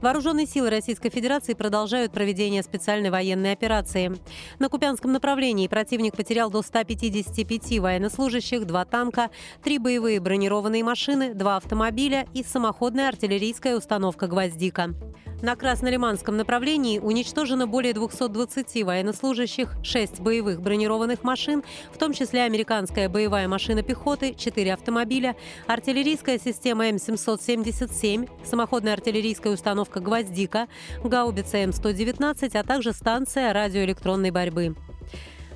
Вооруженные силы Российской Федерации продолжают проведение специальной военной операции. На Купянском направлении противник потерял до 155 военнослужащих, два танка, три боевые бронированные машины, два автомобиля и самоходная артиллерийская установка «Гвоздика». На Краснолиманском направлении уничтожено более 220 военнослужащих, 6 боевых бронированных машин, в том числе американская боевая машина пехоты, 4 автомобиля, артиллерийская система М777, самоходная артиллерийская установка «Гвоздика», гаубица М119, а также станция радиоэлектронной борьбы.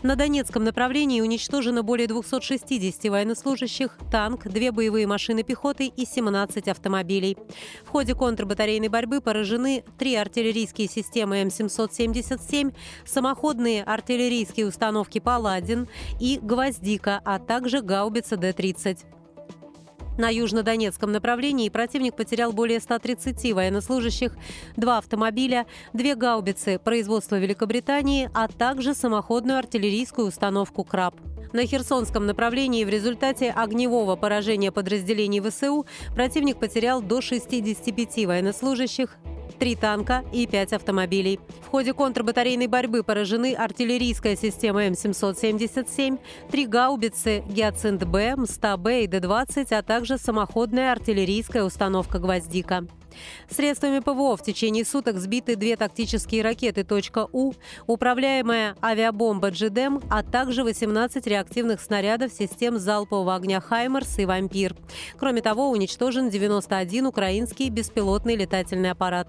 На Донецком направлении уничтожено более 260 военнослужащих, танк, две боевые машины пехоты и 17 автомобилей. В ходе контрбатарейной борьбы поражены три артиллерийские системы М777, самоходные артиллерийские установки «Паладин» и «Гвоздика», а также гаубица Д-30. На южнодонецком направлении противник потерял более 130 военнослужащих, два автомобиля, две гаубицы производства Великобритании, а также самоходную артиллерийскую установку «Краб». На Херсонском направлении в результате огневого поражения подразделений ВСУ противник потерял до 65 военнослужащих, три танка и пять автомобилей. В ходе контрбатарейной борьбы поражены артиллерийская система М777, три гаубицы «Гиацинт-Б», «Мста-Б» и Д-20, а также самоходная артиллерийская установка «Гвоздика». Средствами ПВО в течение суток сбиты две тактические ракеты «У», управляемая авиабомба «Джидем», а также 18 реактивных снарядов систем залпового огня «Хаймерс» и «Вампир». Кроме того, уничтожен 91 украинский беспилотный летательный аппарат.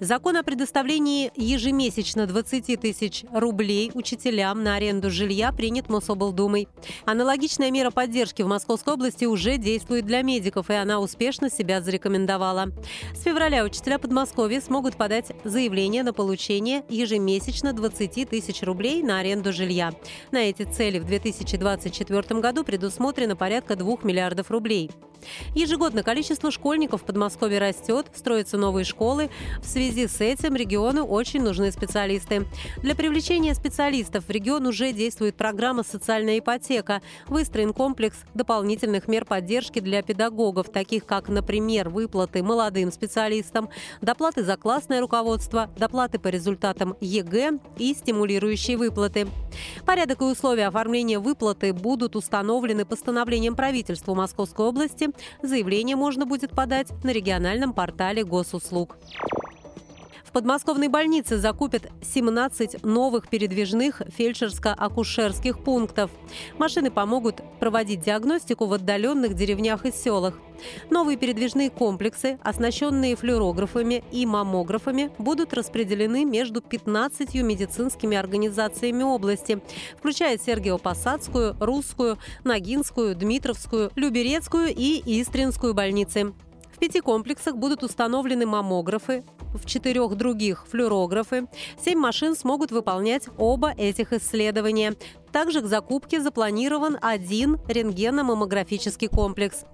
Закон о предоставлении ежемесячно 20 тысяч рублей учителям на аренду жилья принят Мособлдумой. Аналогичная мера поддержки в Московской области уже действует для медиков, и она успешно себя зарекомендовала. С февраля учителя Подмосковья смогут подать заявление на получение ежемесячно 20 тысяч рублей на аренду жилья. На эти цели в 2024 году предусмотрено порядка 2 миллиардов рублей. Ежегодно количество школьников в Подмосковье растет, строятся новые школы. В связи с этим региону очень нужны специалисты. Для привлечения специалистов в регион уже действует программа «Социальная ипотека». Выстроен комплекс дополнительных мер поддержки для педагогов, таких как, например, выплаты молодым специалистам, доплаты за классное руководство, доплаты по результатам ЕГЭ и стимулирующие выплаты. Порядок и условия оформления выплаты будут установлены постановлением правительства Московской области заявление можно будет подать на региональном портале госуслуг. В подмосковные больницы закупят 17 новых передвижных фельдшерско-акушерских пунктов. Машины помогут проводить диагностику в отдаленных деревнях и селах. Новые передвижные комплексы, оснащенные флюорографами и маммографами, будут распределены между 15 медицинскими организациями области, включая Сергиево-Посадскую, Русскую, Ногинскую, Дмитровскую, Люберецкую и Истринскую больницы. В пяти комплексах будут установлены маммографы, в четырех других – флюорографы. Семь машин смогут выполнять оба этих исследования. Также к закупке запланирован один рентгеномаммографический комплекс.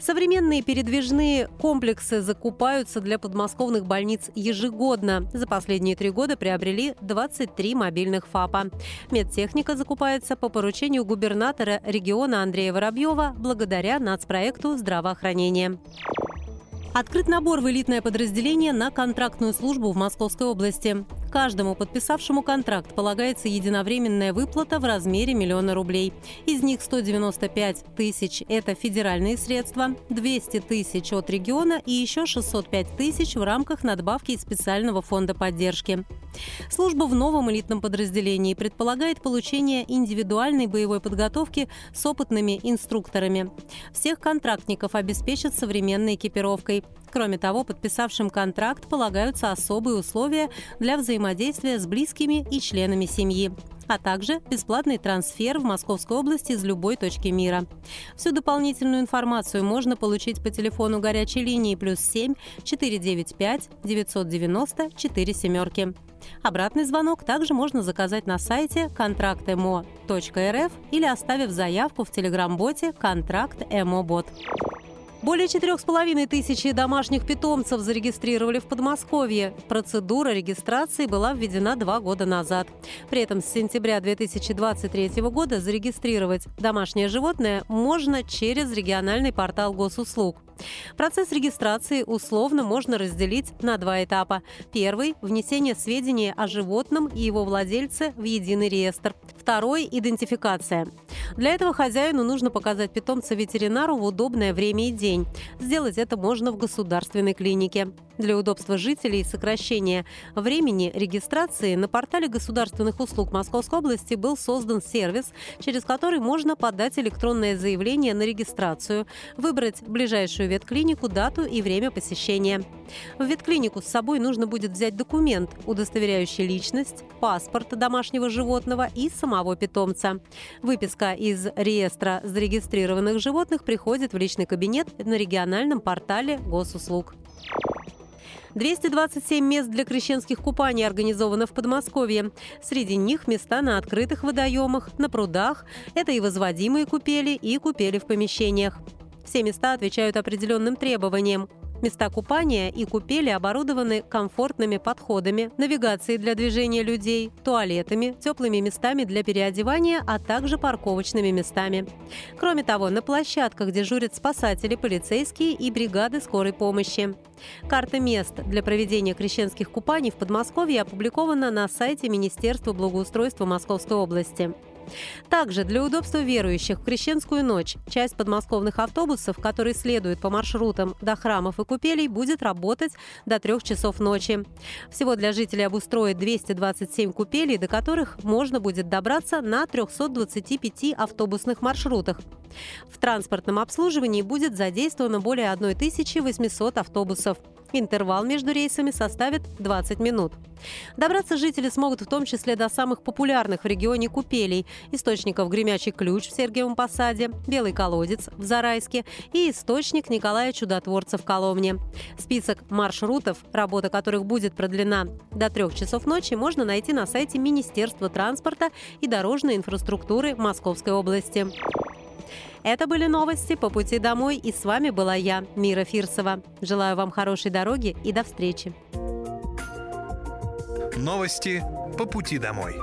Современные передвижные комплексы закупаются для подмосковных больниц ежегодно. За последние три года приобрели 23 мобильных ФАПа. Медтехника закупается по поручению губернатора региона Андрея Воробьева благодаря нацпроекту здравоохранения. Открыт набор в элитное подразделение на контрактную службу в Московской области. Каждому подписавшему контракт полагается единовременная выплата в размере миллиона рублей. Из них 195 тысяч – это федеральные средства, 200 тысяч от региона и еще 605 тысяч в рамках надбавки из специального фонда поддержки. Служба в новом элитном подразделении предполагает получение индивидуальной боевой подготовки с опытными инструкторами. Всех контрактников обеспечат современной экипировкой. Кроме того, подписавшим контракт полагаются особые условия для взаимодействия с близкими и членами семьи. а также бесплатный трансфер в Московской области из любой точки мира. Всю дополнительную информацию можно получить по телефону горячей линии плюс 7 495 990 4 семерки. Обратный звонок также можно заказать на сайте контрактмо.рф или оставив заявку в телеграм-боте «Контракт Эмо-бот». Более четырех с половиной тысячи домашних питомцев зарегистрировали в Подмосковье. Процедура регистрации была введена два года назад. При этом с сентября 2023 года зарегистрировать домашнее животное можно через региональный портал госуслуг. Процесс регистрации условно можно разделить на два этапа. Первый – внесение сведений о животном и его владельце в единый реестр. Второй – идентификация. Для этого хозяину нужно показать питомца ветеринару в удобное время и день. Сделать это можно в государственной клинике. Для удобства жителей и сокращения времени регистрации на портале государственных услуг Московской области был создан сервис, через который можно подать электронное заявление на регистрацию, выбрать ближайшую ветклинику, дату и время посещения. В ветклинику с собой нужно будет взять документ, удостоверяющий личность, паспорт домашнего животного и самого питомца. Выписка из реестра зарегистрированных животных приходит в личный кабинет на региональном портале госуслуг. 227 мест для крещенских купаний организовано в Подмосковье. Среди них места на открытых водоемах, на прудах. Это и возводимые купели, и купели в помещениях. Все места отвечают определенным требованиям. Места купания и купели оборудованы комфортными подходами, навигацией для движения людей, туалетами, теплыми местами для переодевания, а также парковочными местами. Кроме того, на площадках дежурят спасатели, полицейские и бригады скорой помощи. Карта мест для проведения крещенских купаний в Подмосковье опубликована на сайте Министерства благоустройства Московской области. Также для удобства верующих в Крещенскую ночь часть подмосковных автобусов, которые следуют по маршрутам до храмов и купелей, будет работать до трех часов ночи. Всего для жителей обустроят 227 купелей, до которых можно будет добраться на 325 автобусных маршрутах. В транспортном обслуживании будет задействовано более 1800 автобусов. Интервал между рейсами составит 20 минут. Добраться жители смогут в том числе до самых популярных в регионе купелей – источников «Гремячий ключ» в Сергиевом Посаде, «Белый колодец» в Зарайске и источник Николая Чудотворца в Коломне. Список маршрутов, работа которых будет продлена до трех часов ночи, можно найти на сайте Министерства транспорта и дорожной инфраструктуры Московской области. Это были новости по пути домой, и с вами была я, Мира Фирсова. Желаю вам хорошей дороги и до встречи. Новости по пути домой.